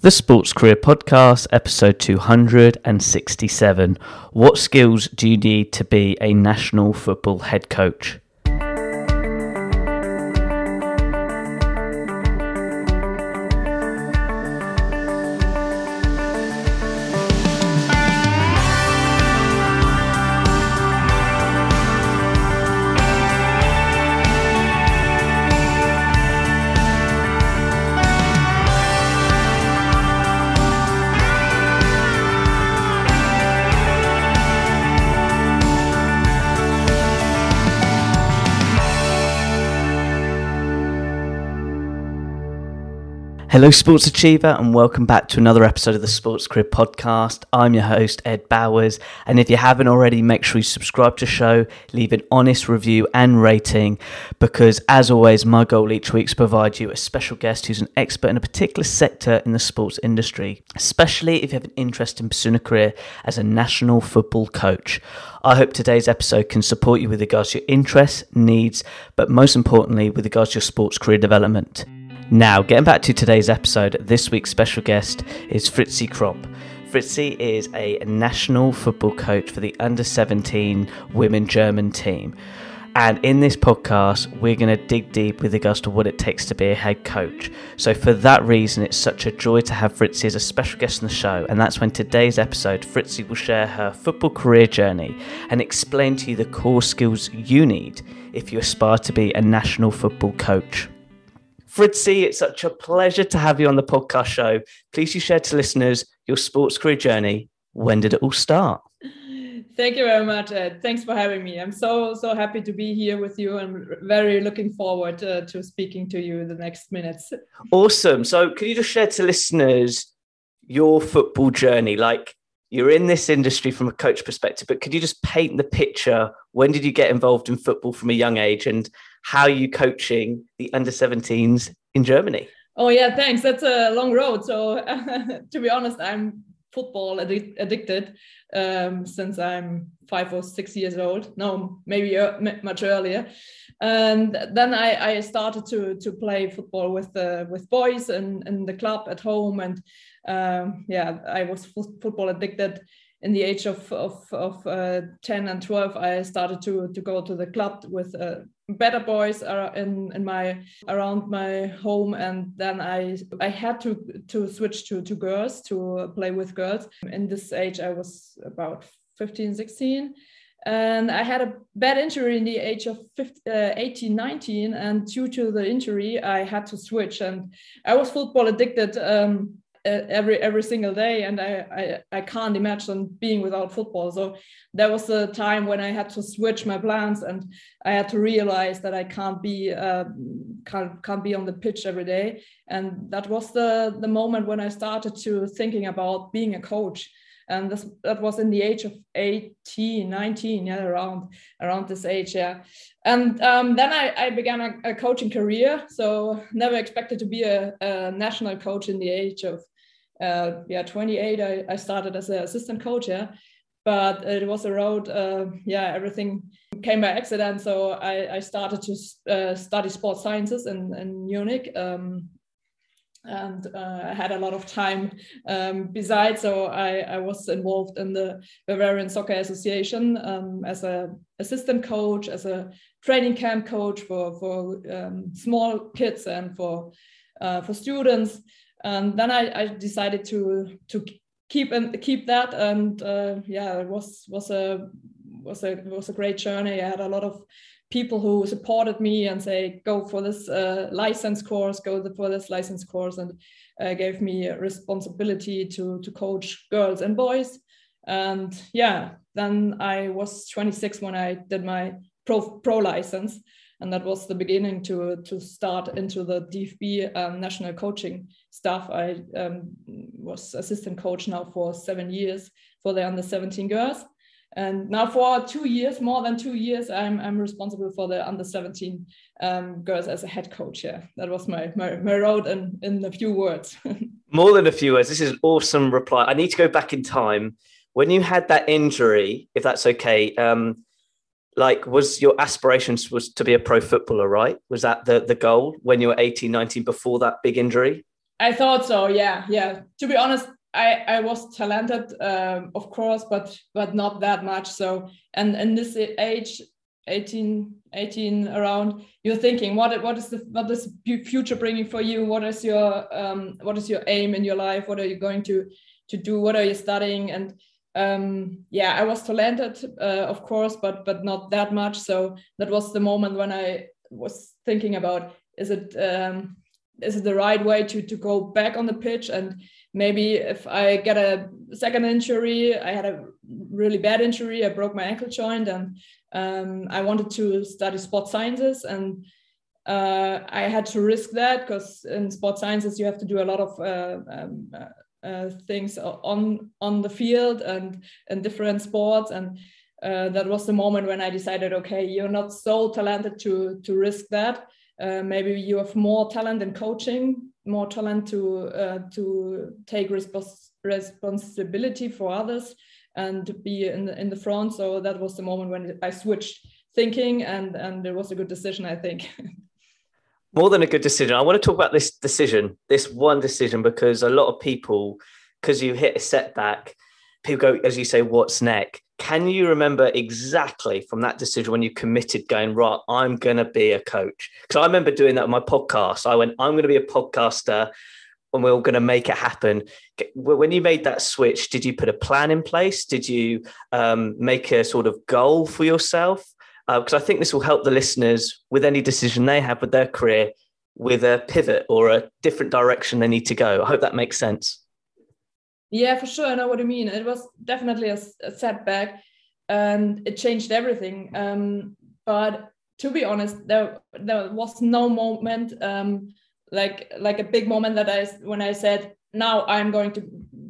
The Sports Career Podcast, episode 267. What skills do you need to be a national football head coach? Hello, Sports Achiever, and welcome back to another episode of the Sports Career Podcast. I'm your host, Ed Bowers, and if you haven't already, make sure you subscribe to the show, leave an honest review and rating, because as always, my goal each week is to provide you a special guest who's an expert in a particular sector in the sports industry, especially if you have an interest in pursuing a career as a national football coach. I hope today's episode can support you with regards to your interests, needs, but most importantly, with regards to your sports career development. Now, getting back to today's episode, this week's special guest is Fritzi Kromp. Fritzi is a national football coach for the under 17 women German team. And in this podcast, we're going to dig deep with regards to what it takes to be a head coach. So, for that reason, it's such a joy to have Fritzi as a special guest on the show. And that's when today's episode, Fritzi will share her football career journey and explain to you the core skills you need if you aspire to be a national football coach. Fritzi, it's such a pleasure to have you on the podcast show. Please you share to listeners your sports career journey. When did it all start? Thank you very much, Ed. Thanks for having me. I'm so so happy to be here with you. and very looking forward uh, to speaking to you in the next minutes. Awesome. So, can you just share to listeners your football journey? Like you're in this industry from a coach perspective, but could you just paint the picture? When did you get involved in football from a young age, and how are you coaching the under 17s in Germany? Oh yeah, thanks. That's a long road. So to be honest, I'm football addic- addicted um, since I'm five or six years old. No, maybe uh, much earlier. And then I, I, started to to play football with the with boys and in the club at home. And um, yeah, I was football addicted in the age of of, of uh, 10 and 12 i started to to go to the club with uh, better boys in in my around my home. And then i i had to to switch to to girls to play with girls. In this age i was about 15 16 and i had a bad injury in the age of 15, uh, 18 19 and due to the injury i had to switch. And i was football addicted um, every every single day and I, I, I can't imagine being without football. So there was a time when i had to switch my plans and i had to realize that i can't be uh, can't, can't be on the pitch every day. And that was the the moment when i started to thinking about being a coach. And this that was in the age of 18 19 yeah around around this age yeah. And um, then I, I began a, a, coaching career. So never expected to be a, a national coach in the age of uh, yeah 28 I, I started as an assistant coach yeah but it was a road uh, yeah everything came by accident so i, I started to uh, study sports sciences in, in munich um, and uh, I had a lot of time um, besides. So I, I, was involved in the Bavarian Soccer Association um, as a assistant coach, as a training camp coach for for um, small kids and for uh, for students. And then I, I, decided to to keep and keep that. And uh, yeah, it was was a was a was a great journey. I had a lot of people who supported me and say go for this uh, license course go for this license course and uh, gave me responsibility to to coach girls and boys and yeah then i was 26 when i did my pro pro license and that was the beginning to to start into the dfb um, national coaching staff. i um, was assistant coach now for seven years for the under 17 girls and now for two years, more than two years, I'm, I'm responsible for the under 17 um, girls as a head coach. Yeah, that was my, my, my road in, in a few words. more than a few words. This is an awesome reply. I need to go back in time. When you had that injury, if that's okay, um, like was your aspirations was to be a pro footballer, right? Was that the, the goal when you were 18, 19 before that big injury? I thought so. Yeah, yeah. To be honest, I I was talented, um, of course, but but not that much. So and in this age, 18, 18 around, you're thinking what what is the what is future bringing for you? What is your um, what is your aim in your life? What are you going to to do? What are you studying? And um, yeah, I was talented, uh, of course, but but not that much. So that was the moment when I was thinking about is it um, is it the right way to to go back on the pitch and maybe if I get a second injury, I had a really bad injury, I broke my ankle joint, and um, I wanted to study sport sciences, and uh, I had to risk that because in sport sciences you have to do a lot of uh, um, uh, things on on the field and in different sports and. Uh, that was the moment when I decided, okay, you're not so talented to to risk that. Uh, maybe you have more talent in coaching more talent to uh, to take respons- responsibility for others and to be in the, in the front. So that was the moment when I switched thinking, and and it was a good decision, I think. more than a good decision. I want to talk about this decision, this one decision, because a lot of people, because you hit a setback, people go, as you say, what's next? Can you remember exactly from that decision when you committed going, right, I'm going to be a coach? Because I remember doing that on my podcast. I went, I'm going to be a podcaster and we're going to make it happen. When you made that switch, did you put a plan in place? Did you um, make a sort of goal for yourself? Because uh, I think this will help the listeners with any decision they have with their career with a pivot or a different direction they need to go. I hope that makes sense. Yeah, for sure. I know what you mean. It was definitely a, a setback and it changed everything. Um, but to be honest, there there was no moment um, like like a big moment that I when I said now I'm going to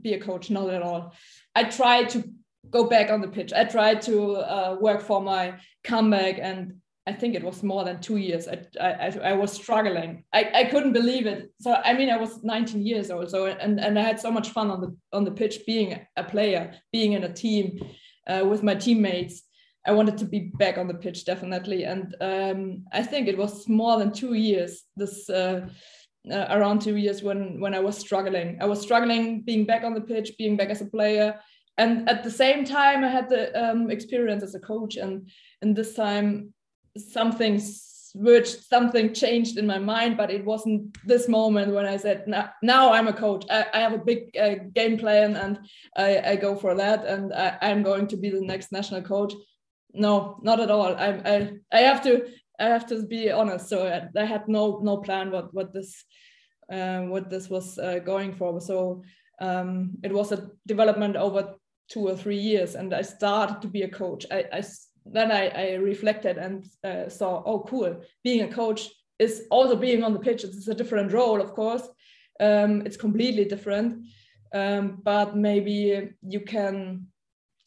be a coach. Not at all. I tried to go back on the pitch. I tried to uh, work for my comeback, and I think it was more than two years. I, I, I was struggling. I, I couldn't believe it. So I mean, I was 19 years old. So and, and I had so much fun on the on the pitch, being a player, being in a team uh, with my teammates. I wanted to be back on the pitch definitely, and um, I think it was more than two years. This uh, uh, around two years when when I was struggling. I was struggling being back on the pitch, being back as a player, and at the same time I had the um, experience as a coach. And and this time something switched, something changed in my mind, but it wasn't this moment when I said, now, now I'm a coach. I, I have a big uh, game plan and I, I, go for that and I, am going to be the next national coach. No, not at all. I, I, I have to, I have to be honest. So I, I had no, no plan what, what this, uh, what this was uh, going for. So um, it was a development over two or three years and I started to be a coach. I, I then I, I reflected and uh, saw, oh, cool. Being a coach is also being on the pitch. It's a different role, of course. Um, it's completely different, um, but maybe you can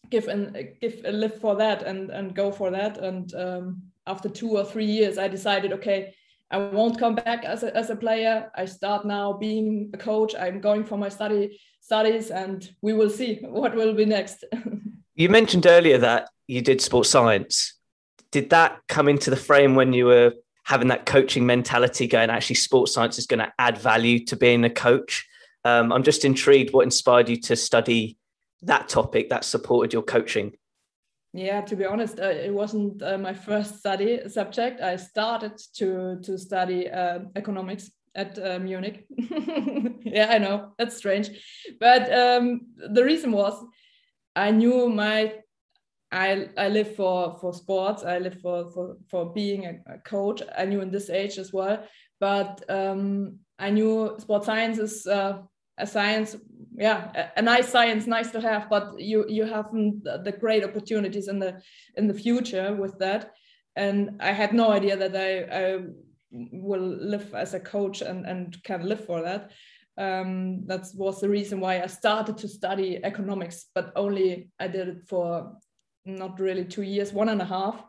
give and give a lift for that and and go for that. And um, after two or three years, I decided, okay, I won't come back as a, as a player. I start now being a coach. I'm going for my study studies, and we will see what will be next. you mentioned earlier that you did sports science. Did that come into the frame when you were having that coaching mentality going, actually, sports science is going to add value to being a coach? Um, I'm just intrigued what inspired you to study that topic that supported your coaching. Yeah, to be honest, uh, it wasn't uh, my first study subject. I started to to study uh, economics at uh, Munich. yeah, I know that's strange, but um, the reason was I knew my I, I live for, for sports. I live for, for, for being a, a coach. I knew in this age as well, but um, I knew sports science is uh, a science, yeah, a, nice science, nice to have, but you you have the great opportunities in the in the future with that. And I had no idea that I, I will live as a coach and, and can live for that. Um, that was the reason why I started to study economics, but only I did it for not really two years, one and a half.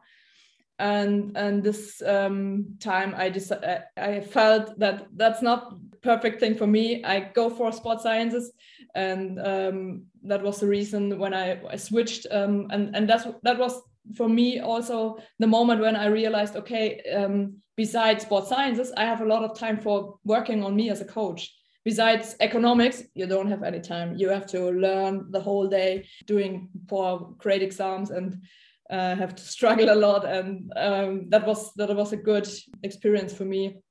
And and this um, time, I just I felt that that's not perfect thing for me. I go for sports sciences, and um, that was the reason when I, I switched. Um, and and that's that was for me also the moment when I realized, okay, um, besides sports sciences, I have a lot of time for working on me as a coach. besides economics, you don't have any time. You have to learn the whole day, doing poor great exams and uh, have to struggle a lot. And um, that was that was a good experience for me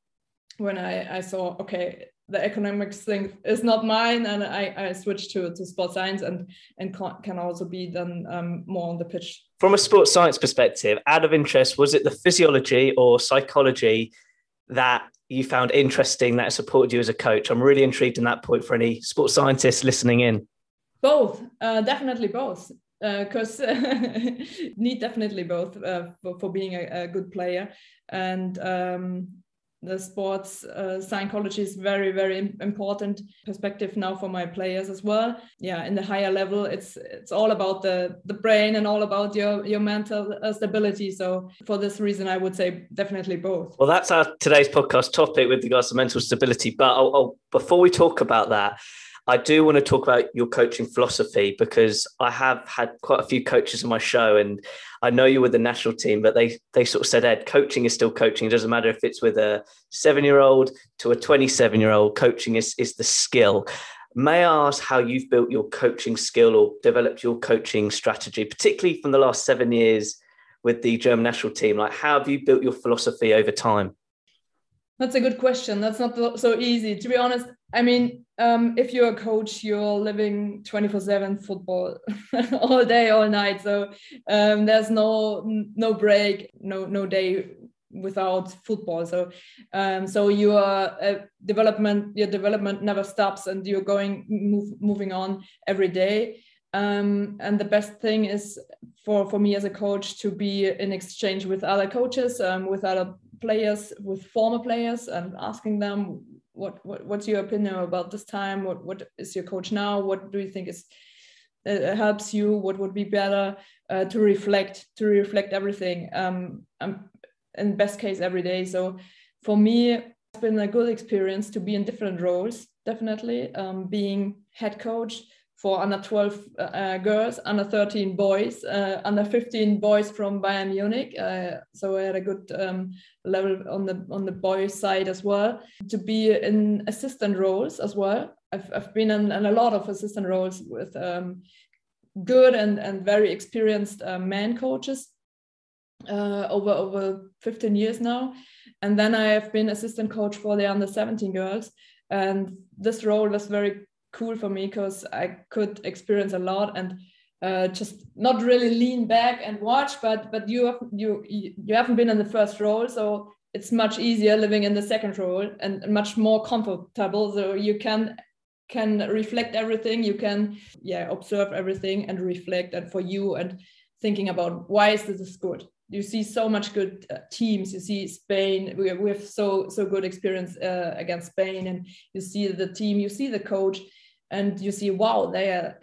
when I, I saw okay the economics thing is not mine and I, I switched to, to sports science and and can also be done um, more on the pitch. From a sports science perspective, out of interest, was it the physiology or psychology that you found interesting that supported you as a coach? I'm really intrigued in that point for any sports scientists listening in. Both, uh, definitely both because uh, need definitely both uh, for, for, being a, a, good player and um, the sports uh, psychology is very very important perspective now for my players as well. Yeah in the higher level it's it's all about the the brain and all about your your mental uh, stability. So for this reason i would say definitely both. Well that's our today's podcast topic with regards to mental stability. But I'll, I'll, before we talk about that I do want to talk about your coaching philosophy because I have had quite a few coaches on my show, and I know you were the national team, but they they sort of said, Ed, coaching is still coaching. It doesn't matter if it's with a seven year old to a 27 year old, coaching is, is the skill. May I ask how you've built your coaching skill or developed your coaching strategy, particularly from the last seven years with the German national team? Like, how have you built your philosophy over time? That's a good question. That's not so easy. To be honest, I mean, um, if you're a coach, you're living 24 7 football all day, all night. So um, there's no no break, no no day without football. So um, so your uh, development, your development never stops, and you're going move, moving on every day. Um, and the best thing is for for me as a coach to be in exchange with other coaches, um, with other players, with former players, and asking them what, what what's your opinion about this time? What what is your coach now? What do you think is uh, helps you? What would be better uh, to reflect to reflect everything um, um in best case every day? So for me it's been a good experience to be in different roles definitely um, being head coach for under 12 uh, girls, under 13 boys, uh, under 15 boys from Bayern Munich. Uh, so I had a good um, level on the on the boys side as well. To be in assistant roles as well. I've, I've been in, in a lot of assistant roles with um, good and, and very experienced uh, man coaches uh, over over 15 years now. And then I have been assistant coach for the under 17 girls. And this role was very cool for me because I could experience a lot and uh, just not really lean back and watch. But but you have, you you haven't been in the first role, so it's much easier living in the second role and much more comfortable. So you can can reflect everything. You can yeah observe everything and reflect and for you and thinking about why is this good you see so much good uh, teams. You see Spain. We, have so so good experience uh, against Spain, and you see the team. You see the coach, and you see, wow, they are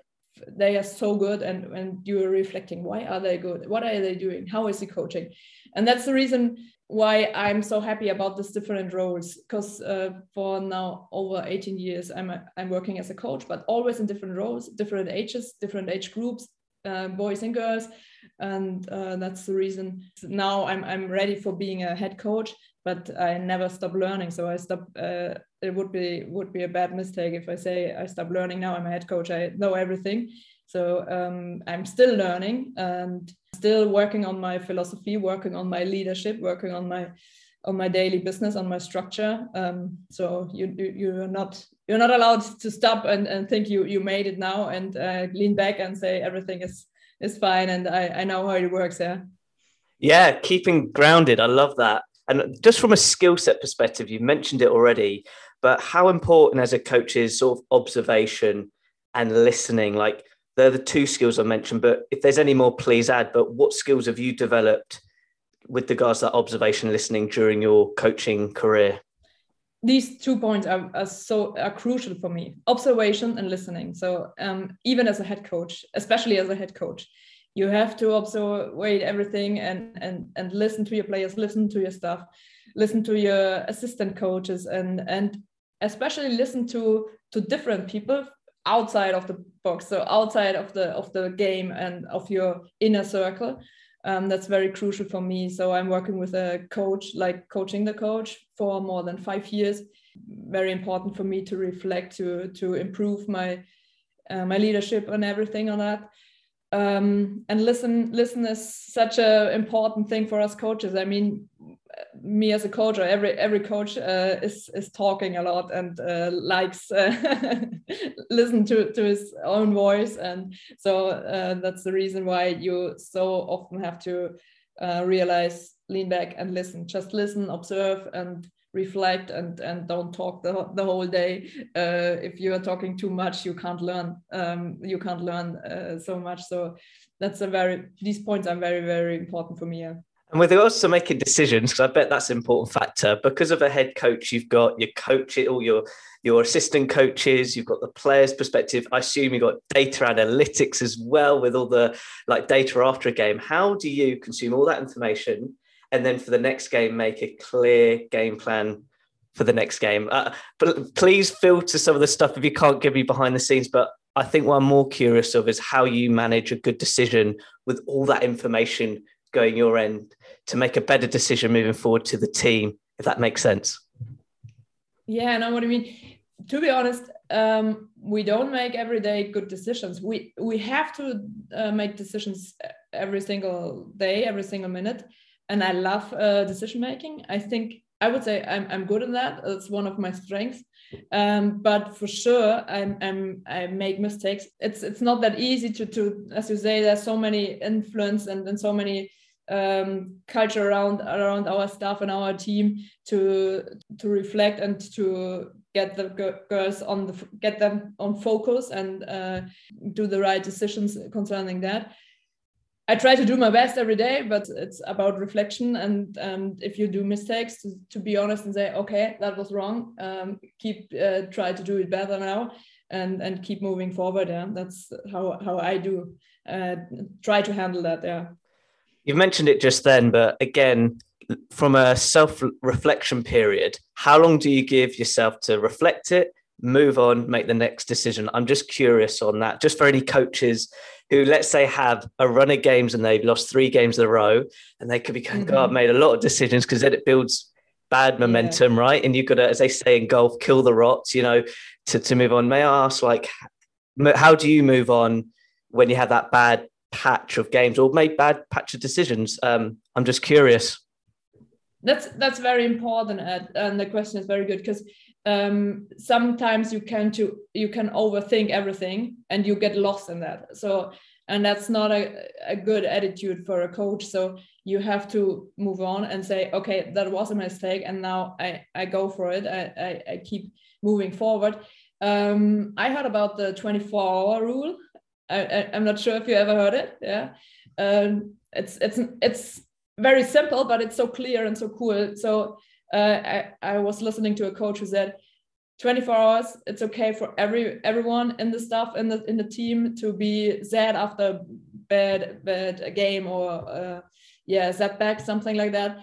they are so good, and and you're reflecting, why are they good? What are they doing? How is he coaching? And that's the reason why I'm so happy about these different roles because uh, for now over 18 years I'm a, I'm working as a coach, but always in different roles, different ages, different age groups, uh, boys and girls, and uh, that's the reason now I'm I'm ready for being a head coach. But I never stop learning, so I stop. Uh, it would be would be a bad mistake if I say I stop learning now. I'm a head coach. I know everything, so um, I'm still learning and still working on my philosophy, working on my leadership, working on my on my daily business, on my structure. Um, so you, you you're not you're not allowed to stop and, and think you you made it now and uh, lean back and say everything is is fine and I, I know how it works. Yeah. Yeah, keeping grounded. I love that. And just from a skill set perspective, you mentioned it already, but how important as a coach is sort of observation and listening? Like they're the two skills I mentioned, but if there's any more, please add. But what skills have you developed with regards to that observation listening during your coaching career? these two points are, are, so are crucial for me observation and listening so um, even as a head coach especially as a head coach you have to observe everything and and and listen to your players listen to your staff listen to your assistant coaches and and especially listen to to different people outside of the box so outside of the of the game and of your inner circle um, that's very crucial for me. So I'm working with a coach, like coaching the coach for more than five years. very important for me to reflect to to improve my uh, my leadership and everything on that um, and listen listen is such a important thing for us coaches i mean me as a coach or every every coach uh, is is talking a lot and uh, likes uh, listen to to his own voice. And so uh, that's the reason why you so often have to uh, realize lean back and listen. Just listen observe and reflect and and don't talk the, the whole day. Uh, if you are talking too much you can't learn um, you can't learn so much. So that's a very these points are very very important for me. And with regards to making decisions, because I bet that's an important factor. Because of a head coach, you've got your coach, all your your assistant coaches, you've got the players' perspective. I assume you've got data analytics as well, with all the like data after a game. How do you consume all that information, and then for the next game, make a clear game plan for the next game? Uh, but please filter some of the stuff if you can't give me behind the scenes. But I think what I'm more curious of is how you manage a good decision with all that information going your end to make a better decision moving forward to the team, if that makes sense. Yeah, I know what I mean. To be honest, um, we don't make everyday good decisions. We we have to uh, make decisions every single day, every single minute. And I love uh, decision making. I think I would say I'm I'm good in that. It's one of my strengths. Um, but for sure, I'm, I'm I make mistakes. It's it's not that easy to to as you say. There's so many influence and and so many um, culture around around our staff and our team to to reflect and to get the girls on the get them on focus and uh, do the right decisions concerning that. I try to do my best every day, but it's about reflection. And um, if you do mistakes, to, to, be honest and say, okay, that was wrong. Um, keep uh, try to do it better now, and and keep moving forward. Yeah, that's how how I do. Uh, try to handle that. Yeah. You mentioned it just then, but again, from a self reflection period, how long do you give yourself to reflect it, move on, make the next decision? I'm just curious on that, just for any coaches who, let's say, have a run of games and they've lost three games in a row and they could be going, mm-hmm. God, I've made a lot of decisions because then it builds bad momentum, yeah. right? And you've got to, as they say in golf, kill the rots, you know, to, to move on. May I ask, like, how do you move on when you have that bad patch of games or made bad patch of decisions? Um, I'm just curious. That's that's very important, Ed, and the question is very good because um, sometimes you can to you can overthink everything and you get lost in that. So and that's not a, a good attitude for a coach. So you have to move on and say, okay, that was a mistake, and now I I go for it. I I, I keep moving forward. Um, I heard about the 24 hour rule I, am not sure if you ever heard it. Yeah, um, it's it's it's very simple, but it's so clear and so cool. So uh, I I was listening to a coach who said. 24 hours it's okay for every everyone in the staff in the in the team to be sad after bad bad game or uh, yeah setback something like that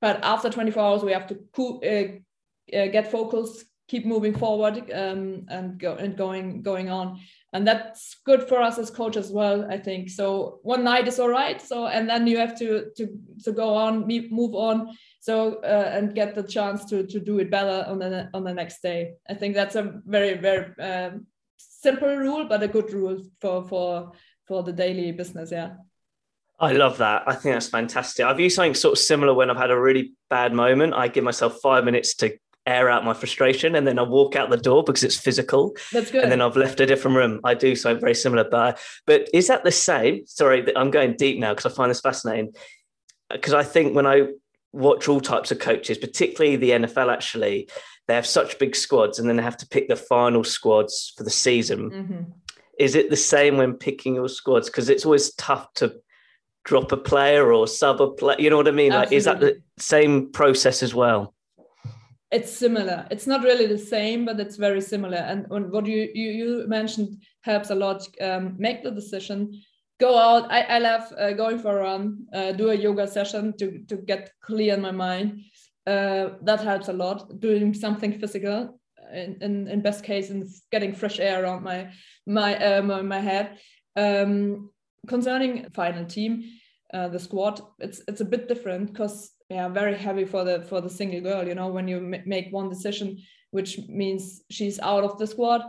but after 24 hours we have to uh, uh, get focused keep moving forward um, and go and going going on and that's good for us as coach as well i think so one night is all right so and then you have to to to go on move on so uh, and get the chance to to do it better on the on the next day i think that's a very very um, simple rule but a good rule for for for the daily business yeah I love that. I think that's fantastic. I've used something sort of similar when I've had a really bad moment. I give myself five minutes to air out my frustration and then I walk out the door because it's physical. That's good. And then I've left a different room. I do something very similar. But but is that the same? Sorry, I'm going deep now because I find this fascinating. Because I think when I watch all types of coaches, particularly the NFL, actually, they have such big squads and then they have to pick the final squads for the season. Mm-hmm. Is it the same when picking your squads? Because it's always tough to drop a player or sub a player. You know what I mean? Like, is that the same process as well? It's similar. It's not really the same but it's very similar. And what you you, you mentioned helps a lot um, make the decision. Go out i, I love uh, going for a run uh, do a yoga session to to get clear in my mind. Uh, that helps a lot doing something physical in, in, in best case and getting fresh air around my my uh, my, my head. Um, concerning final team uh, the squad it's it's a bit different because yeah very heavy for the for the single girl you know when you make one decision which means she's out of the squad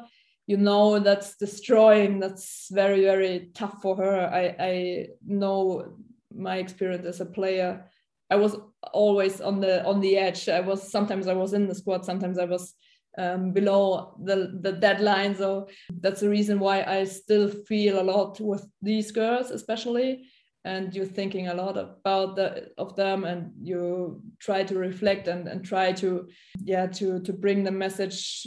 you know that's destroying that's very very tough for her. I i know my experience as a player. I was always on the on the edge. I was sometimes i was in the squad sometimes i was um, below the the deadline. So that's the reason why i still feel a lot with these girls especially and you're thinking a lot about the of them and you try to reflect and, and try to yeah to to bring the message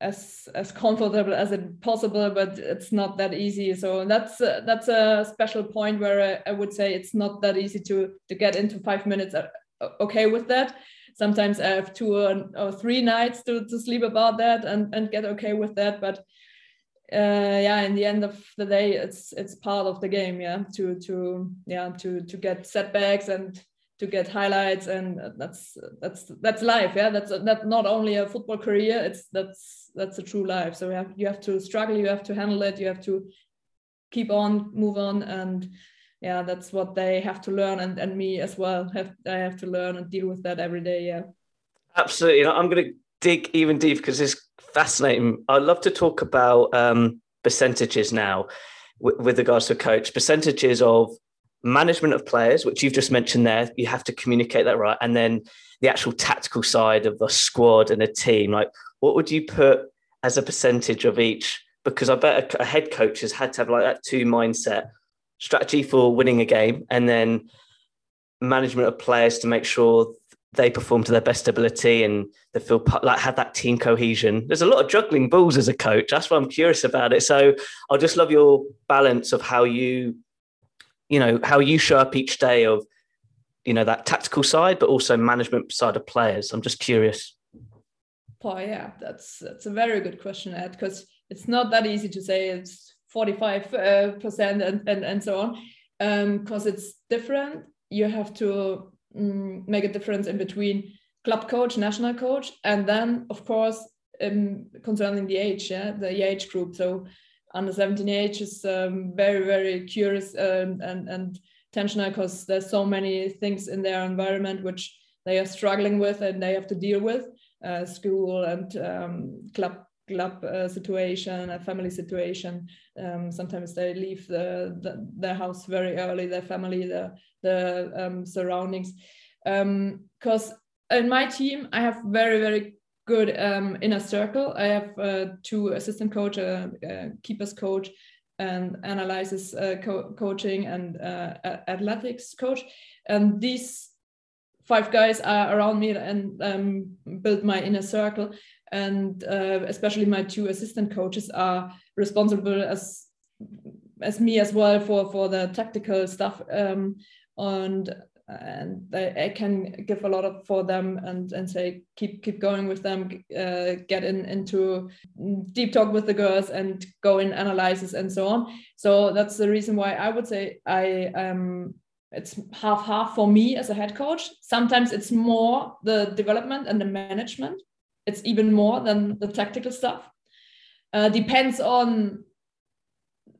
as as comfortable as it possible but it's not that easy. So that's uh, that's a special point where I, I, would say it's not that easy to to get into five minutes uh, okay with that. Sometimes i have two or, or three nights to, to sleep about that and and get okay with that but uh, yeah in the end of the day it's it's part of the game yeah to to yeah to to get setbacks and to get highlights and that's that's that's life yeah. That's that's not only a football career it's that's that's a true life. So you have you have to struggle you have to handle it you have to keep on move on and yeah that's what they have to learn and and me as well have i have to learn and deal with that every day yeah. Absolutely. I'm going to dig even deep because it's fascinating. I'd love to talk about um, percentages now with, with regards to coach, percentages of management of players, which you've just mentioned there. You have to communicate that right. And then the actual tactical side of a squad and a team. Like, what would you put as a percentage of each? Because I bet a, a head coach has had to have like that two mindset strategy for winning a game and then management of players to make sure they perform to their best ability and they feel like have that team cohesion. There's a lot of juggling balls as a coach. That's why I'm curious about it. So I'll just love your balance of how you, you know, how you show up each day of, you know, that tactical side, but also management side of players. I'm just curious. Oh yeah, that's that's a very good question, Ed, because it's not that easy to say it's 45 uh, percent and, and and so on, because um, it's different. You have to um, make a difference in between club coach, national coach, and then of course um, concerning the age, yeah, the age group. So under 17 age is um, very very curious um, and and tensional because there's so many things in their environment which they are struggling with and they have to deal with uh, school and um, club club uh, situation, a family situation. Um, sometimes they leave the, the, their house very early, their family, the the um, surroundings. Because um, in my team, I have very very good um, inner circle. I have uh, two assistant coach, a, a, keepers coach, and analysis uh, co- coaching and uh, athletics coach, and these five guys are around me and um, build my inner circle and uh, especially my two assistant coaches are responsible as as me as well for for the tactical stuff um, and and I, can give a lot of for them and and say keep keep going with them uh, get in into deep talk with the girls and go in analysis and so on. So that's the reason why i would say i um it's half half for me as a head coach. Sometimes it's more the development and the management it's even more than the tactical stuff. Uh, depends on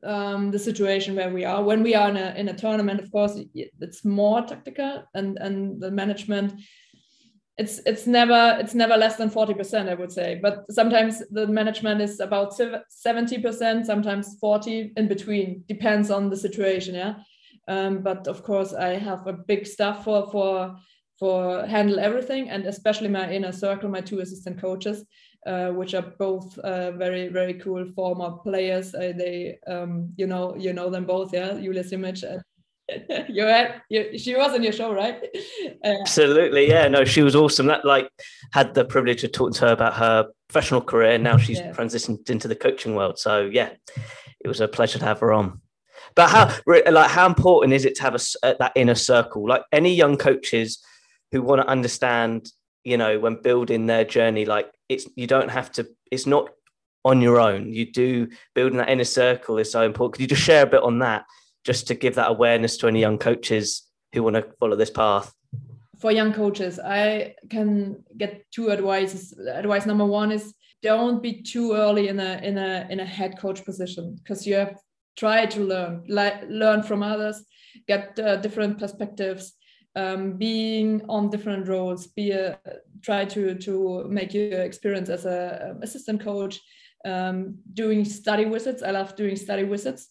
um, the situation where we are. When we are in a, in a tournament, of course, it's more tactical and, and the management. It's it's never it's never less than forty percent, I would say. But sometimes the management is about seventy percent, sometimes forty, in between. Depends on the situation, yeah. Um, but of course, I have a big staff for for for handle everything and especially my inner circle my two assistant coaches uh, which are both uh, very very cool former players. Uh, they um, you know you know them both yeah? Julia Simic you had you, she was in your show right? Uh, absolutely yeah. No she was awesome. That like had the privilege of talking to her about her professional career and now she's yeah. transitioned into the coaching world. So yeah it was a pleasure to have her on. But how like how important is it to have a, that inner circle? Like any young coaches who want to understand, you know, when building their journey, like it's you don't have to, it's not on your own. You do building that inner circle is so important. Could you just share a bit on that, just to give that awareness to any young coaches who want to follow this path? For young coaches, I can get two advices. Advice number one is don't be too early in a in a in a head coach position because you have tried to learn learn from others, get uh, different perspectives, um, being on different roles, be a, try to to make your experience as a um, assistant coach, um, doing study visits. I love doing study visits.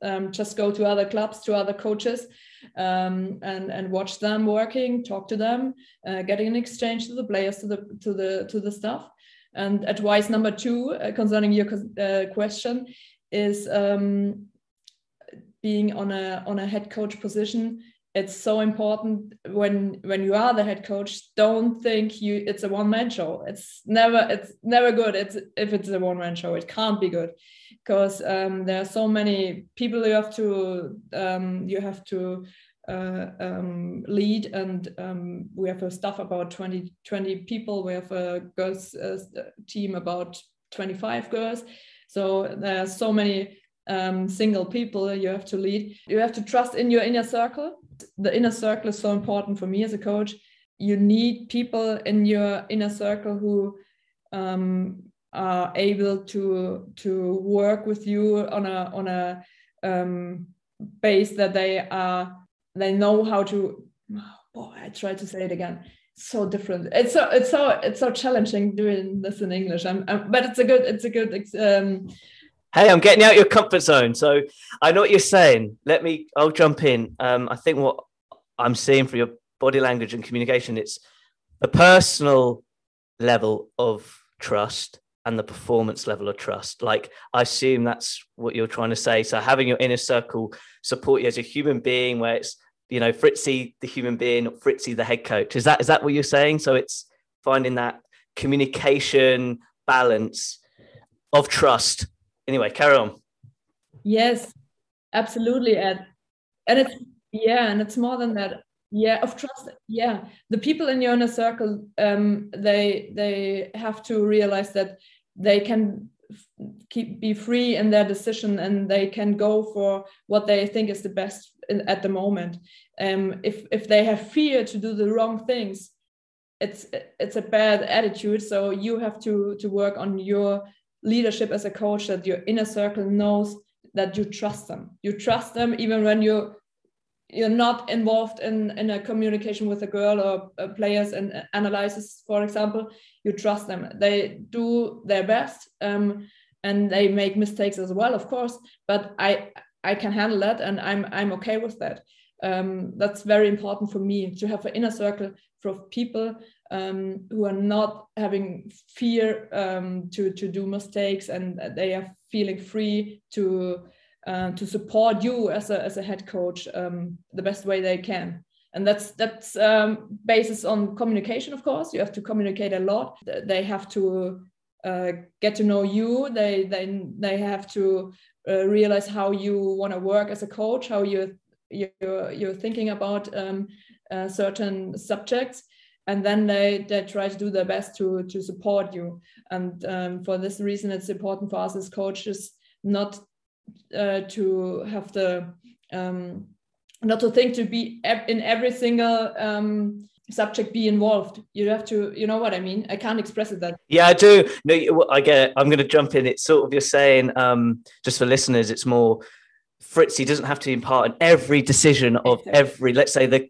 Um, just go to other clubs, to other coaches, um, and and watch them working, talk to them, uh, getting an exchange to the players, to the to the to the staff. And advice number two uh, concerning your uh, question is um, being on a on a head coach position it's so important when when you are the head coach don't think you it's a one man show. It's never it's never good. It's if it's a one man show it can't be good. Because um, there are so many people you have to um, you have to uh, um, lead and um, we have a staff about 20 20 people. We have a girls uh, team about 25 girls. So there are so many um, single people you have to lead. You have to trust in your inner circle. The inner circle is so important for me as a coach. You need people in your inner circle who um, are able to to work with you on a on a um, base that they are they know how to. Oh, I try to say it again. so different. It's so it's so it's so challenging doing this in English. I'm, I'm but it's a good it's a good um, Hey, I'm getting out your comfort zone. So I know what you're saying. Let me, I'll jump in. Um, I think what I'm seeing for your body language and communication, it's a personal level of trust and the performance level of trust. Like I assume that's what you're trying to say. So having your inner circle support you as a human being, where it's you know Fritzy the human being, Fritzy the head coach. Is that is that what you're saying? So it's finding that communication balance of trust anyway, carry on. Yes, absolutely, Ed. And it's yeah, and it's more than that. Yeah, of trust. Yeah, the people in your inner circle, um, they they have to realize that they can keep be free in their decision and they can go for what they think is the best in, at the moment. Um, if if they have fear to do the wrong things, it's it's a bad attitude. So you have to to work on your leadership as a coach that your inner circle knows that you trust them. You trust them even when you you're not involved in in a communication with a girl or uh, players and analysis for example. You trust them. They do their best um, and they make mistakes as well of course but i i can handle that and i'm i'm okay with that. Um, that's very important for me to have an inner circle for people um, who are not having fear um, to, to do mistakes and they are feeling free to uh, to support you as a, as a head coach um, the best way they can. And that's that's um, basis on communication of course. You have to communicate a lot. They have to uh, get to know you. They they, they have to uh, realize how you want to work as a coach how you you're, you're thinking about um, uh, certain subjects and then they, they try to do their best to, to support you. And um, for this reason it's important for us as coaches not uh, to have the um, not to think to be in every single um, subject be involved. You have to you know what i mean? I can't express it that yeah i do. No i get it. i'm going to jump in. It's sort of you're saying um, just for listeners it's more Fritzy doesn't have to be part in every decision of every, let's say, the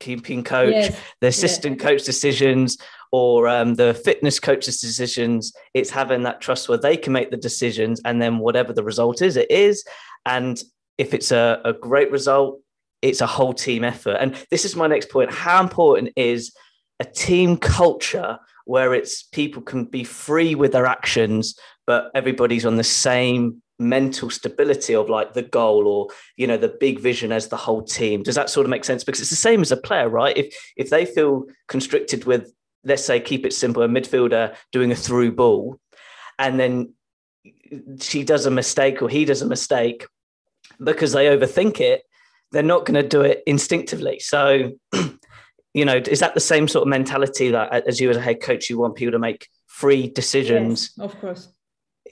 goalkeeping coach, yes. the assistant coach decisions, or um, the fitness coach's decisions. It's having that trust where they can make the decisions, and then whatever the result is, it is. And if it's a, a great result, it's a whole team effort. And this is my next point. How important is a team culture where it's people can be free with their actions, but everybody's on the same mental stability of like the goal or you know the big vision as the whole team. Does that sort of make sense? Because it's the same as a player right? If if they feel constricted with let's say keep it simple a midfielder doing a through ball and then she does a mistake or he does a mistake because they overthink it they're not going to do it instinctively. So you know is that the same sort of mentality that as you as a head coach you want people to make free decisions? Yes, of course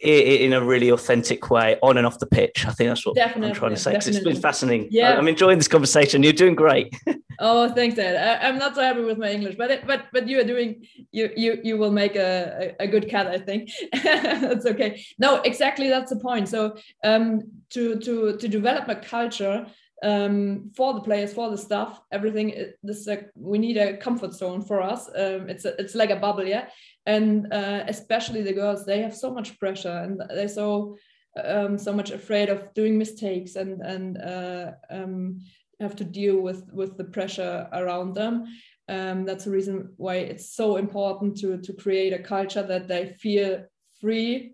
in a really authentic way on and off the pitch. I think that's what definitely, I'm trying to say because it's been fascinating. Yeah, I'm enjoying this conversation. You're doing great. oh, thanks, Ed. I, am not so happy with my English, but it, but but you are doing you you you will make a a, a good cat. I think that's okay. No, exactly that's the point. So um, to to to develop a culture. Um, for the players, for the staff, everything. This we need a comfort zone for us. Um, it's a, it's like a bubble, yeah. And uh, especially the girls, they have so much pressure and they're so um, so much afraid of doing mistakes and and uh, um, have to deal with with the pressure around them. Um, that's the reason why it's so important to to create a culture that they feel free.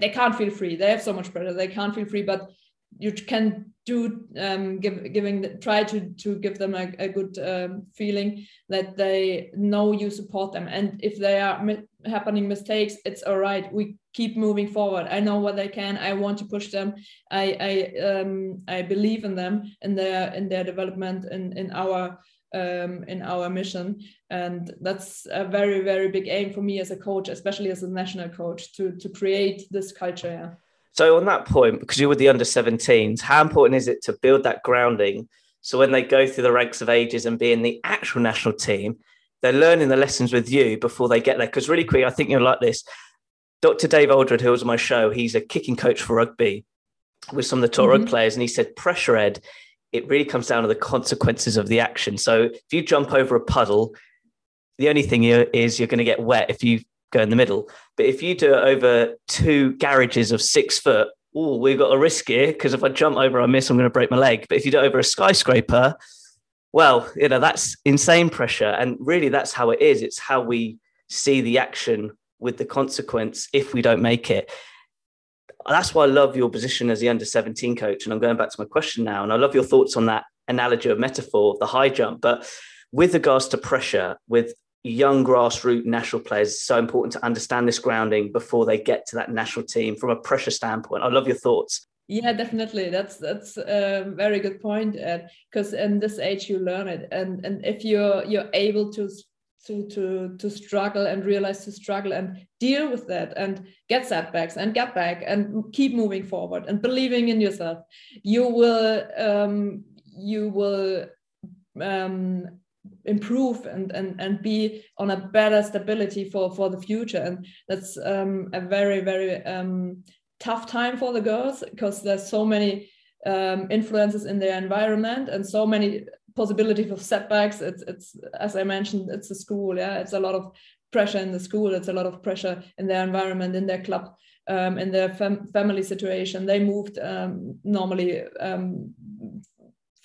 They can't feel free. They have so much pressure. They can't feel free, but you can do um, give, giving try to to give them a, a good um, feeling that they know you support them. And if they are mi- happening mistakes it's all right. We keep moving forward. I know what they can. I want to push them. I i um, i believe in them in their in their development in in our um, in our mission. And that's a very very big aim for me as a coach especially as a national coach to to create this culture. So on that point, because you were the under 17s, how important is it to build that grounding so when they go through the ranks of ages and be in the actual national team, they're learning the lessons with you before they get there? Because really quick, I think you're like this. Dr. Dave Alred, who was on my show, he's a kicking coach for rugby with some of the top mm-hmm. rugby players, and he said pressure ed. It really comes down to the consequences of the action. So if you jump over a puddle, the only thing is you're going to get wet if you go in the middle. But if you do it over two garages of six foot, oh, we've got a risk here because if I jump over, I miss, I'm going to break my leg. But if you do it over a skyscraper, well, you know, that's insane pressure. And really, that's how it is. It's how we see the action with the consequence if we don't make it. That's why I love your position as the under 17 coach. And I'm going back to my question now. And I love your thoughts on that analogy or metaphor of the high jump. But with regards to pressure, with young grassroots national players it's so important to understand this grounding before they get to that national team from a pressure standpoint. I love your thoughts. Yeah definitely. That's that's a very good point because in this age you learn it. And and if you're you're able to to to to struggle and realize to struggle and deal with that and get setbacks and get back and keep moving forward and believing in yourself you will um you will um improve and, and and be on a better stability for for the future. And that's um, a very very um, tough time for the girls because there's so many um, influences in their environment and so many possibilities of setbacks. It's it's as i mentioned it's a school yeah. It's a lot of pressure in the school. It's a lot of pressure in their environment in their club um, in their fam- family situation. They moved um, normally um,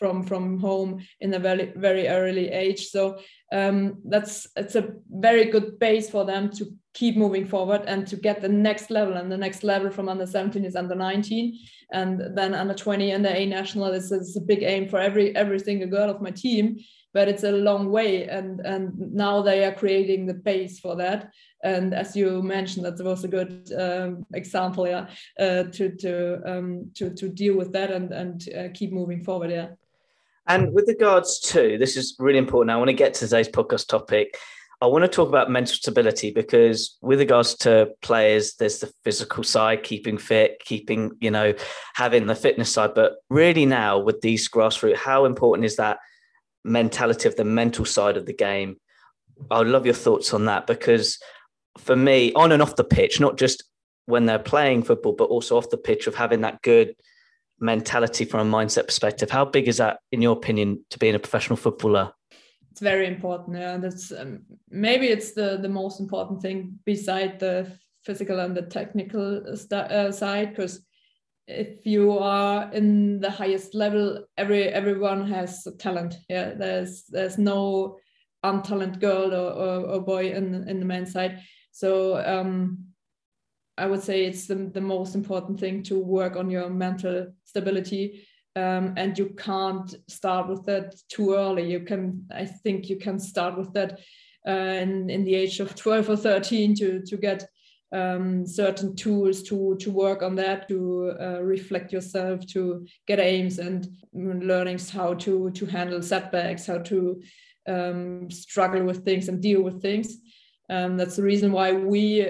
from from home in a very very early age. So um, that's it's a very good base for them to keep moving forward and to get the next level. And the next level from under 17 is under 19 and then under 20 and the a national is, is a big aim for every every single girl of my team but it's a long way. And and now they are creating the base for that. And as you mentioned that was a good um, example yeah uh, to to um, to to deal with that and and uh, keep moving forward yeah and with regards to this is really important. I want to get to today's podcast topic. I want to talk about mental stability because with regards to players, there's the physical side, keeping fit, keeping, you know, having the fitness side. But really now with these grassroots, how important is that mentality of the mental side of the game? I would love your thoughts on that because for me, on and off the pitch, not just when they're playing football, but also off the pitch of having that good mentality from a mindset perspective. How big is that, in your opinion, to being a professional footballer? It's very important. Yeah, that's um, maybe it's the the most important thing beside the physical and the technical st- uh, side because if you are in the highest level every everyone has talent yeah there's there's no untalented girl or, or, or boy in in the men's side so um I would say it's the, the most important thing to work on your mental stability. Um, and you can't start with that too early. You can, I think, you can start with that uh, in, in the age of 12 or 13 to, to get um, certain tools to to work on that, to uh, reflect yourself, to get aims and learnings how to to handle setbacks, how to um, struggle with things and deal with things. Um, that's the reason why we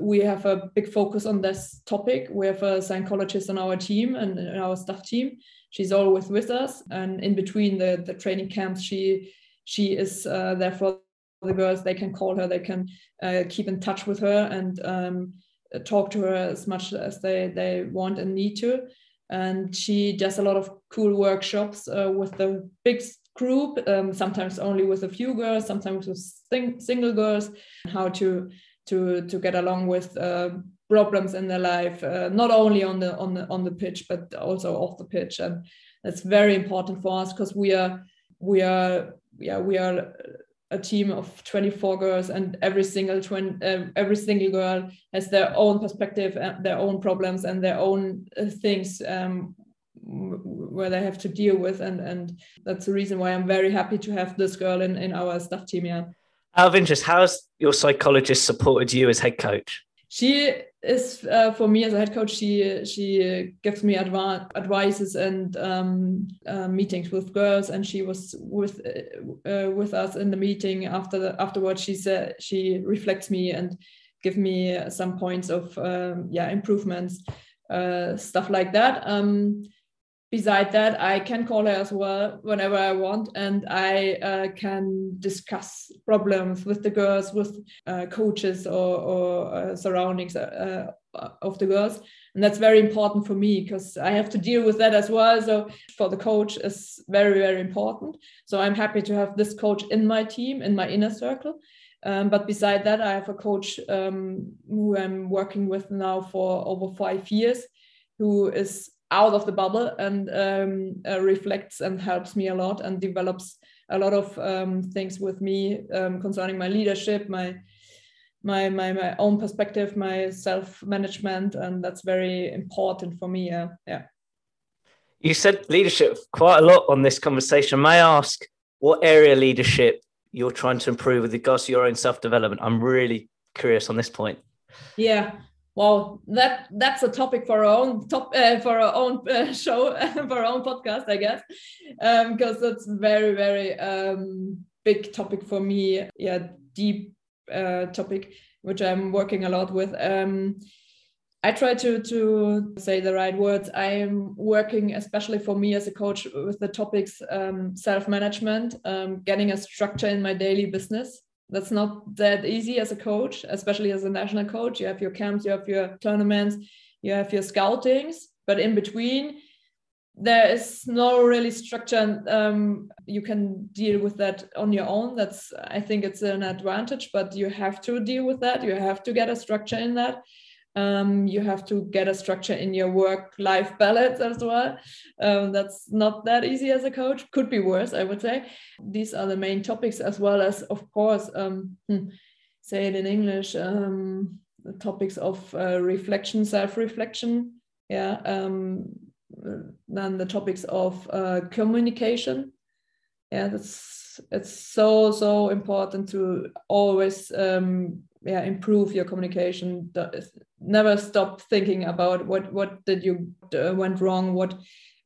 we have a big focus on this topic. We have a psychologist on our team and in our staff team. She's always with us, and in between the the training camps, she she is uh, there for the girls. They can call her, they can uh, keep in touch with her, and um, talk to her as much as they they want and need to. and she does a lot of cool workshops uh, with the big group, um, sometimes only with a few girls, sometimes with sing- single girls, how to to to get along with uh, problems in their life, uh, not only on the on the on the pitch but also off the pitch, and that's very important for us because we are we are yeah we are a team of 24 girls and every single twin uh, every single girl has their own perspective and uh, their own problems and their own uh, things um, where they have to deal with and and that's the reason why i'm very happy to have this girl in in our staff team yeah. Out of interest how has your psychologist supported you as head coach? She is uh, for me as a head coach she she gives me adv- advices and um, uh, meetings with girls and she was with uh, uh with us in the meeting after the, afterwards. She said she reflects me and give me some points of um, yeah improvements uh, stuff like that. Um, beside that i can call her as well whenever i want and i uh, can discuss problems with the girls with uh, coaches or, or uh, surroundings uh, uh, of the girls. And that's very important for me because i have to deal with that as well. So for the coach is very very important. So i'm happy to have this coach in my team in my inner circle. Um, but beside that i have a coach um, who i'm working with now for over five years who is out of the bubble and um, uh, reflects and helps me a lot and develops a lot of um, things with me um, concerning my leadership, my my my my own perspective, my self management, and that's very important for me. Uh, yeah. You said leadership quite a lot on this conversation. May I ask what area leadership you're trying to improve with regards to your own self development? I'm really curious on this point. Yeah, well that that's a topic for our own top uh, for our own uh, show for our own podcast i guess. Because um, it's very very um, big topic for me. Yeah deep uh, topic which i'm working a lot with. Um, i try to to say the right words. I am working especially for me as a coach with the topics um, self-management um, getting a structure in my daily business that's not that easy as a coach, especially as a national coach. You have your camps, you have your tournaments, you have your scoutings, but in between, there is no really structure. Um, you can deal with that on your own. That's I think it's an advantage, but you have to deal with that. You have to get a structure in that um, you have to get a structure in your work life balance as well. Um, that's not that easy as a coach. Could be worse i would say. These are the main topics as well as of course um, hmm, say it in english um, topics of uh, reflection self-reflection. Yeah um, then the topics of uh, communication. Yeah that's it's so so important to always um, yeah improve your communication. Never stop thinking about what what did you uh, went wrong what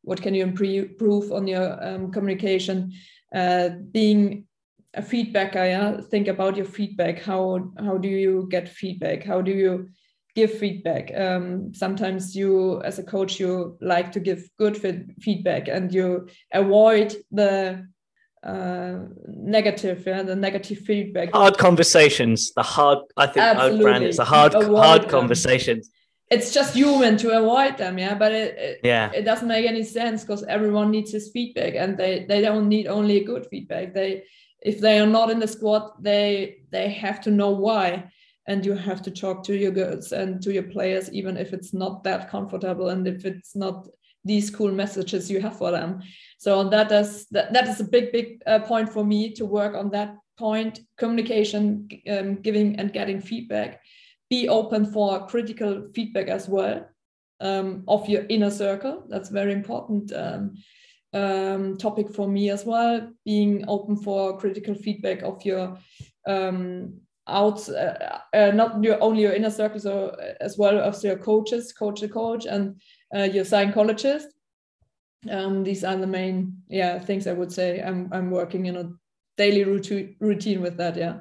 what can you improve on your um, communication. Uh, being a feedbacker yeah think about your feedback. How how do you get feedback? How do you give feedback? Um, sometimes you as a coach you like to give good feedback and you avoid the uh, negative, yeah, the negative feedback. Hard conversations. The hard, I think, Absolutely. brand is the hard, hard them. conversations. It's just human to avoid them, yeah. But it, it yeah, it doesn't make any sense because everyone needs his feedback, and they they don't need only good feedback. They, if they are not in the squad, they they have to know why, and you have to talk to your girls and to your players, even if it's not that comfortable and if it's not these cool messages you have for them. So that is that, that is a big big uh, point for me to work on that point communication um, giving and getting feedback. Be open for critical feedback as well um, of your inner circle. That's very important um, um topic for me as well. Being open for critical feedback of your um, out uh, uh, not your only your inner circle so uh, as well as your coaches coach to coach and uh, your psychologist um, these are the main yeah things i would say i'm, I'm working in a daily routine routine with that yeah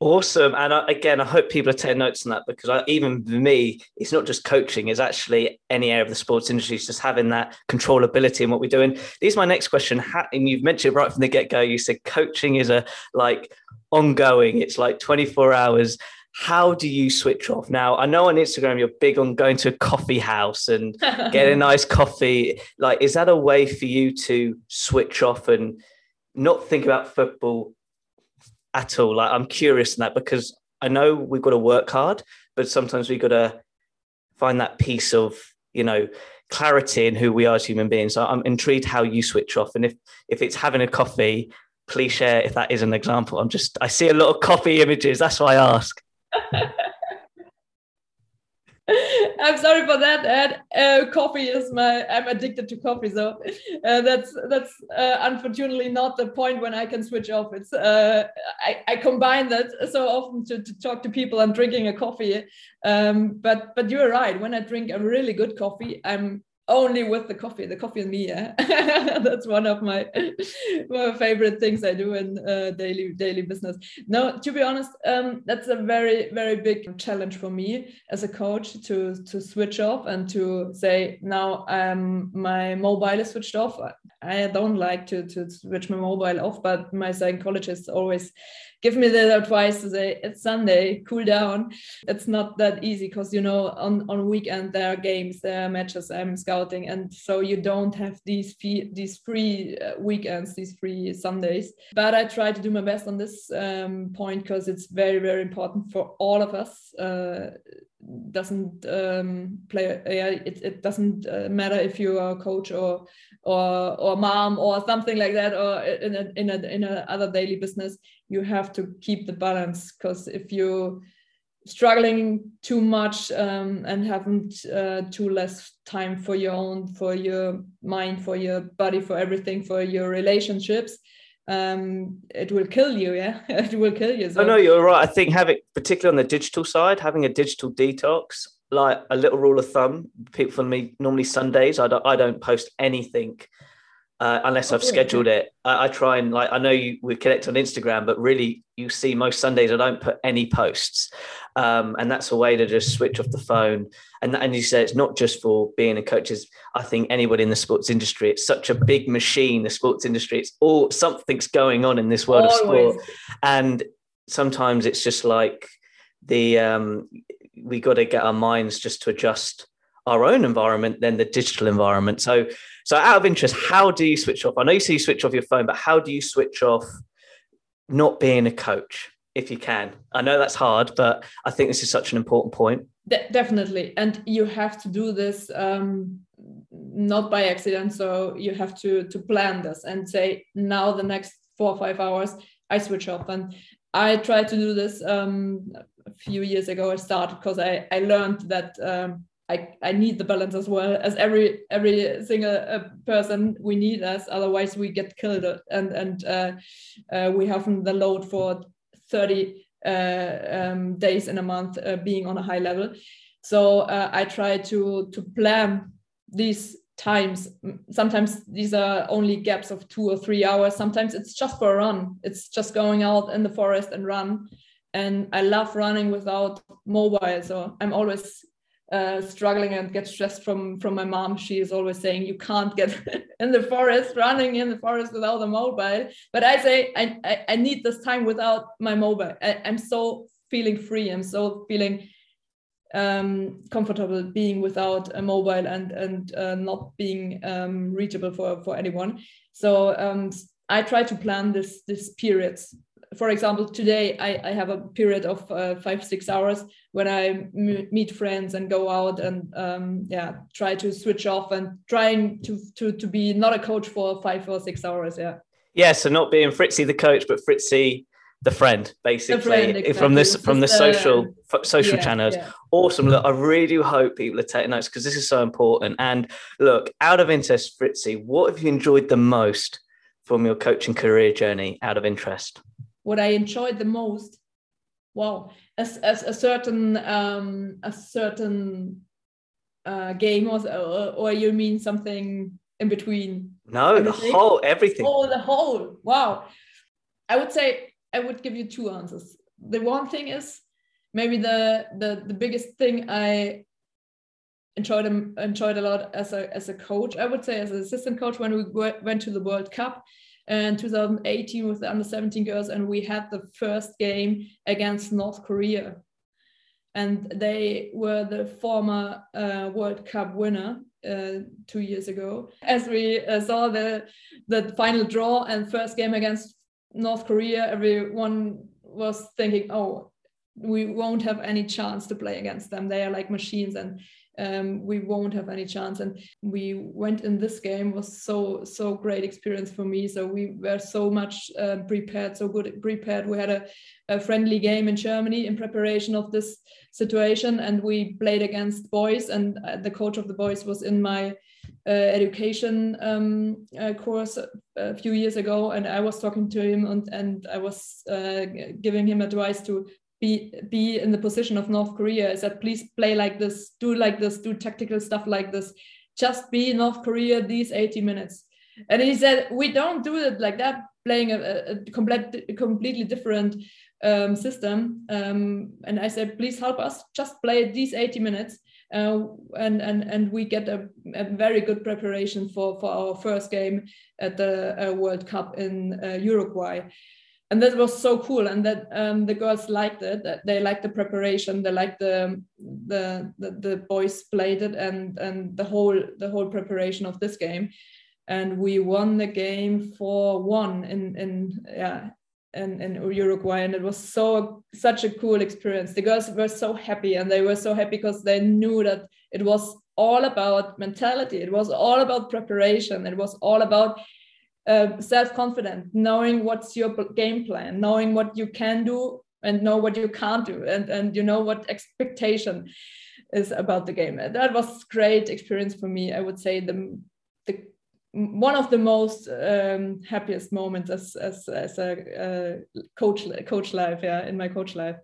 Awesome. And again, I hope people are taking notes on that because I, even for me, it's not just coaching, it's actually any area of the sports industry, it's just having that controllability in what we're doing. This is my next question. And you've mentioned right from the get go, you said coaching is a like ongoing, it's like 24 hours. How do you switch off? Now, I know on Instagram you're big on going to a coffee house and get a nice coffee. Like, is that a way for you to switch off and not think about football at all? Like, I'm curious in that because I know we've got to work hard, but sometimes we've got to find that piece of, you know, clarity in who we are as human beings. So I'm intrigued how you switch off. And if if it's having a coffee, please share if that is an example. I'm just I see a lot of coffee images. That's why I ask. I'm sorry for that, Ed. Uh, coffee is my. I'm addicted to coffee, so uh, that's that's uh, unfortunately not the point when I can switch off. It's uh, I, I combine that so often to, to talk to people and drinking a coffee. Um, but but you're right. When I drink a really good coffee, I'm only with the coffee, the coffee and me. Yeah, that's one of my my favorite things I do in uh, daily daily business. No, to be honest, um, that's a very very big challenge for me as a coach to to switch off and to say now um, my mobile is switched off. I don't like to to switch my mobile off, but my psychologist always give me the advice to say it's Sunday, cool down. It's not that easy because you know on on weekend there are games, there are matches. I'm scouting, and so you don't have these fee- these free uh, weekends, these free Sundays. But I try to do my best on this um, point because it's very very important for all of us. Uh, doesn't um, play yeah it, it doesn't uh, matter if you are a coach or or or mom or something like that or in a in a in a other daily business you have to keep the balance. Because if you struggling too much um, and haven't uh, too less time for your own for your mind for your body for everything for your relationships um, it will kill you. Yeah, it will kill you. So. Oh no, you're right. I think having, particularly on the digital side, having a digital detox, like a little rule of thumb, people for me normally Sundays. I don't, I don't post anything uh, unless I've scheduled it. I, I, try and like I know you we connect on Instagram, but really you see most Sundays I don't put any posts, um, and that's a way to just switch off the phone. And and you say it's not just for being a coach. Is I think anybody in the sports industry, it's such a big machine. The sports industry, it's all something's going on in this world Always. of sport, and sometimes it's just like the um, we got to get our minds just to adjust our own environment than the digital environment. So, so out of interest, how do you switch off? I know you say you switch off your phone, but how do you switch off not being a coach if you can? I know that's hard, but I think this is such an important point. De- definitely, and you have to do this um, not by accident. So you have to to plan this and say now the next four or five hours I switch off and. I tried to do this um, a few years ago. I started because I, I learned that um, I, I need the balance as well. As every every single uh, person we need us. Otherwise we get killed. And and uh, uh, we have the load for 30 uh, um, days in a month uh, being on a high level. So uh, I try to to plan these times. Sometimes these are only gaps of two or three hours. Sometimes it's just for a run. It's just going out in the forest and run. And I love running without mobile. So I'm always uh, struggling and get stressed from from my mom. She is always saying you can't get in the forest, running in the forest without a mobile. But I say I I, I need this time without my mobile. I, am so feeling free. I'm so feeling um, comfortable being without a mobile and and uh, not being um, reachable for for anyone. So um, I try to plan this this periods for example, today I, I have a period of uh, five, six hours when I meet friends and go out and um, yeah, try to switch off and trying to, to, to be not a coach for five or six hours. Yeah. Yeah. So not being Fritzy the coach, but Fritzy the friend, basically the friend, exactly. from this from the social uh, social yeah, channels. Yeah. Awesome. Look, I really do hope people are taking notes because this is so important. And look, out of interest, Fritzy, what have you enjoyed the most from your coaching career journey? Out of interest what I enjoyed the most, wow, as, as a certain um, a certain uh, game or, or you mean something in between? No, everything? the whole everything. Oh, the whole. Wow. I would say I would give you two answers. The one thing is maybe the the the biggest thing I enjoyed enjoyed a lot as a as a coach. I would say as an assistant coach when we went to the World Cup in 2018 with the under 17 girls, and we had the first game against North Korea. and they were the former uh, World Cup winner uh, two years ago. As we uh, saw the the final draw and first game against North Korea, everyone was thinking, "Oh, we won't have any chance to play against them. They are like machines, and um, we won't have any chance. And we went in this game was so so great experience for me. So we were so much uh, prepared, so good prepared. We had a, a friendly game in Germany in preparation of this situation, and we played against boys. And uh, the coach of the boys was in my uh, education um, uh, course a few years ago, and I was talking to him and, and I was uh, giving him advice to be be in the position of North Korea is that please play like this, do like this, do tactical stuff like this. Just be North Korea these 80 minutes. And he said, we don't do it like that, playing a, a complete, completely different um, system. Um, and I said, please help us, just play these 80 minutes. Uh, and, and, and we get a, a, very good preparation for, for our first game at the uh, World Cup in uh, Uruguay and that was so cool. And that um, the girls liked it. They liked the preparation. They liked the, the, the the boys played it and and the whole the whole preparation of this game. And we won the game for one in in yeah in, in Uruguay. And it was so such a cool experience. The girls were so happy and they were so happy because they knew that it was all about mentality. It was all about preparation. It was all about uh, self-confident knowing what's your game plan knowing what you can do and know what you can't do and and you know what expectation is about the game. That was great experience for me. I would say the the one of the most um, happiest moments as as, as a uh, coach coach life yeah in my coach life.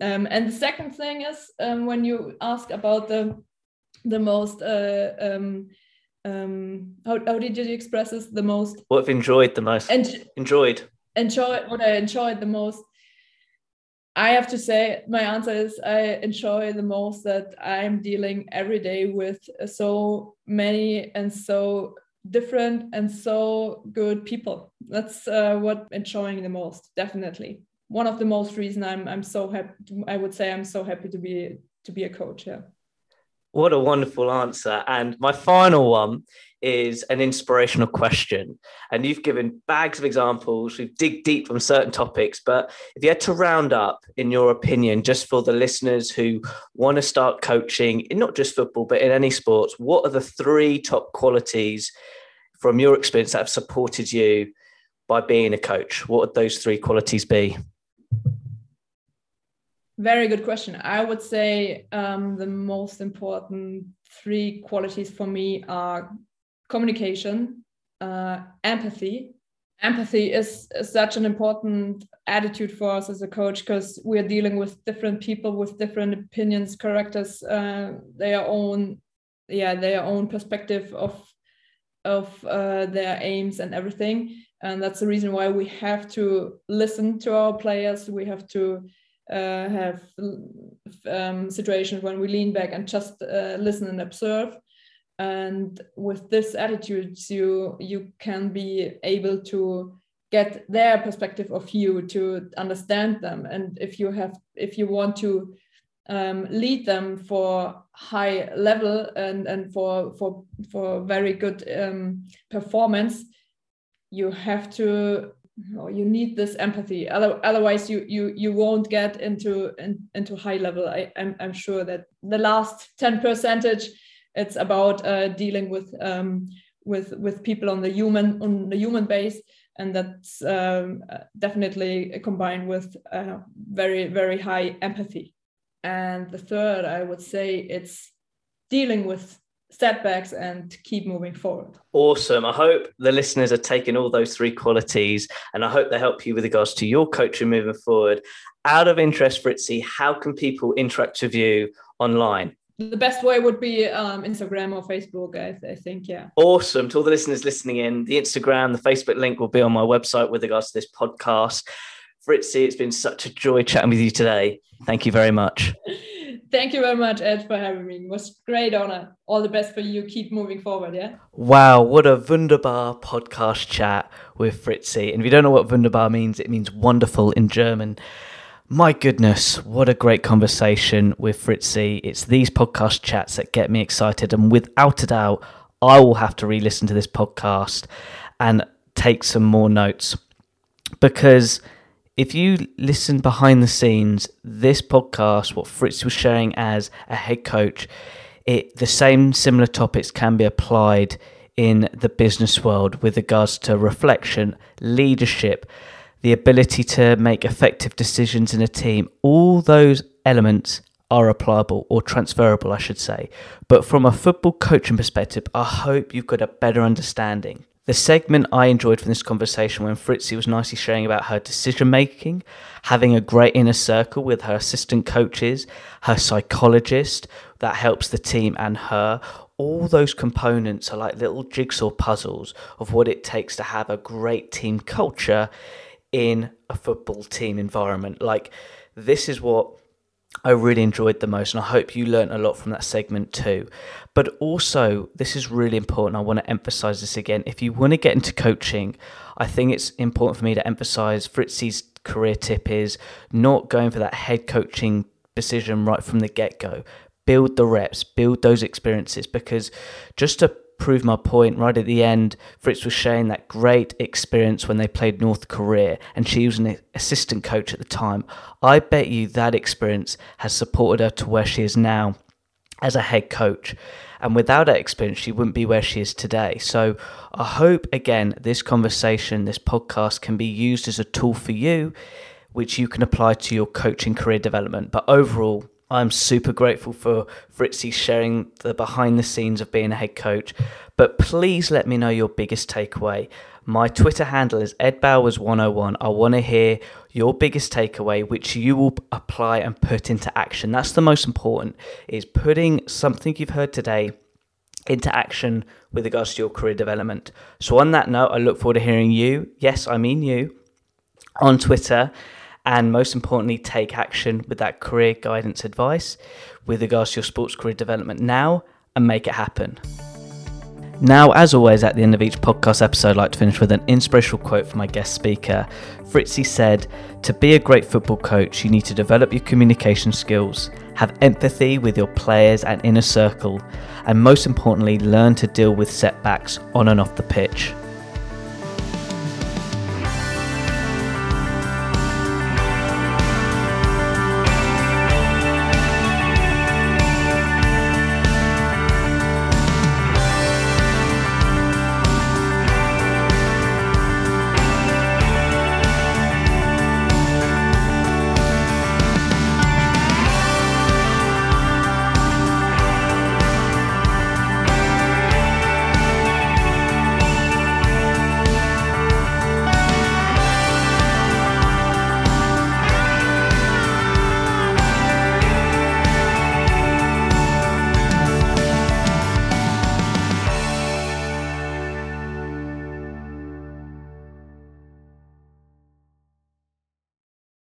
Um, and the second thing is um, when you ask about the the most uh, um, how, how did you express this the most? What i've enjoyed the most? And enjoyed. Enjoy what i enjoyed the most. I have to say my answer is i enjoy the most that i'm dealing every day with so many and so different and so good people. That's uh, what enjoying the most definitely. One of the most reason i'm i'm so happy i would say i'm so happy to be to be a coach yeah what a wonderful answer. And my final one is an inspirational question. And you've given bags of examples. We've dig deep on certain topics. But if you had to round up, in your opinion, just for the listeners who want to start coaching in not just football, but in any sports, what are the three top qualities from your experience that have supported you by being a coach? What would those three qualities be? Very good question. I would say um, the most important three qualities for me are communication, uh, empathy. Empathy is, is, such an important attitude for us as a coach because we are dealing with different people with different opinions, characters, uh, their own, yeah, their own perspective of of uh, their aims and everything. And that's the reason why we have to listen to our players. We have to uh, have um, situations when we lean back and just uh, listen and observe. And with this attitude you you can be able to get their perspective of you to understand them. And if you have if you want to um, lead them for high level and and for for for very good um, performance you have to you need this empathy. Otherwise you you you won't get into in, into high level. I, I'm, I'm sure that the last 10 percentage it's about uh, dealing with um, with with people on the human on the human base. And that's um, definitely combined with uh, very very high empathy. And the third i would say it's dealing with setbacks and keep moving forward. Awesome. I hope the listeners are taking all those three qualities and I hope they help you with regards to your coaching moving forward. Out of interest, Fritzi, how can people interact with you online? The best way would be um, Instagram or Facebook, I, I think, yeah. Awesome. To all the listeners listening in, the Instagram, the Facebook link will be on my website with regards to this podcast. Fritzi, it's been such a joy chatting with you today. Thank you very much. Thank you very much, Ed, for having me. It was a great honor. All the best for you. Keep moving forward, yeah? Wow, what a wunderbar podcast chat with Fritzi. And if you don't know what wunderbar means, it means wonderful in German. My goodness, what a great conversation with Fritzi. It's these podcast chats that get me excited, and without a doubt, I will have to re listen to this podcast and take some more notes because if you listen behind the scenes, this podcast, what Fritz was sharing as a head coach, it the same similar topics can be applied in the business world with regards to reflection, leadership, the ability to make effective decisions in a team, all those elements are applicable or transferable, I should say. But from a football coaching perspective, I hope you've got a better understanding. The segment I enjoyed from this conversation when Fritzi was nicely sharing about her decision making, having a great inner circle with her assistant coaches, her psychologist that helps the team and her. All those components are like little jigsaw puzzles of what it takes to have a great team culture in a football team environment. Like, this is what I really enjoyed the most, and I hope you learned a lot from that segment too. But also, this is really important. I want to emphasize this again. If you want to get into coaching, I think it's important for me to emphasize Fritzi's career tip is not going for that head coaching decision right from the get go. Build the reps, build those experiences, because just to prove my point right at the end. Fritz was sharing that great experience when they played North Korea, and she was an assistant coach at the time. I bet you that experience has supported her to where she is now as a head coach. And without that experience, she wouldn't be where she is today. So I hope, again, this conversation, this podcast can be used as a tool for you, which you can apply to your coaching career development. But overall, I'm super grateful for Fritzi sharing the behind the scenes of being a head coach. But please let me know your biggest takeaway. My Twitter handle is edbowers101. I want to hear your biggest takeaway, which you will apply and put into action. That's the most important, is putting something you've heard today into action with regards to your career development. So on that note, I look forward to hearing you. Yes, I mean you on Twitter and most importantly, take action with that career guidance advice with regards to your sports career development now and make it happen. Now, as always, at the end of each podcast episode, I'd like to finish with an inspirational quote from my guest speaker. Fritzi said, To be a great football coach, you need to develop your communication skills, have empathy with your players and inner circle, and most importantly, learn to deal with setbacks on and off the pitch.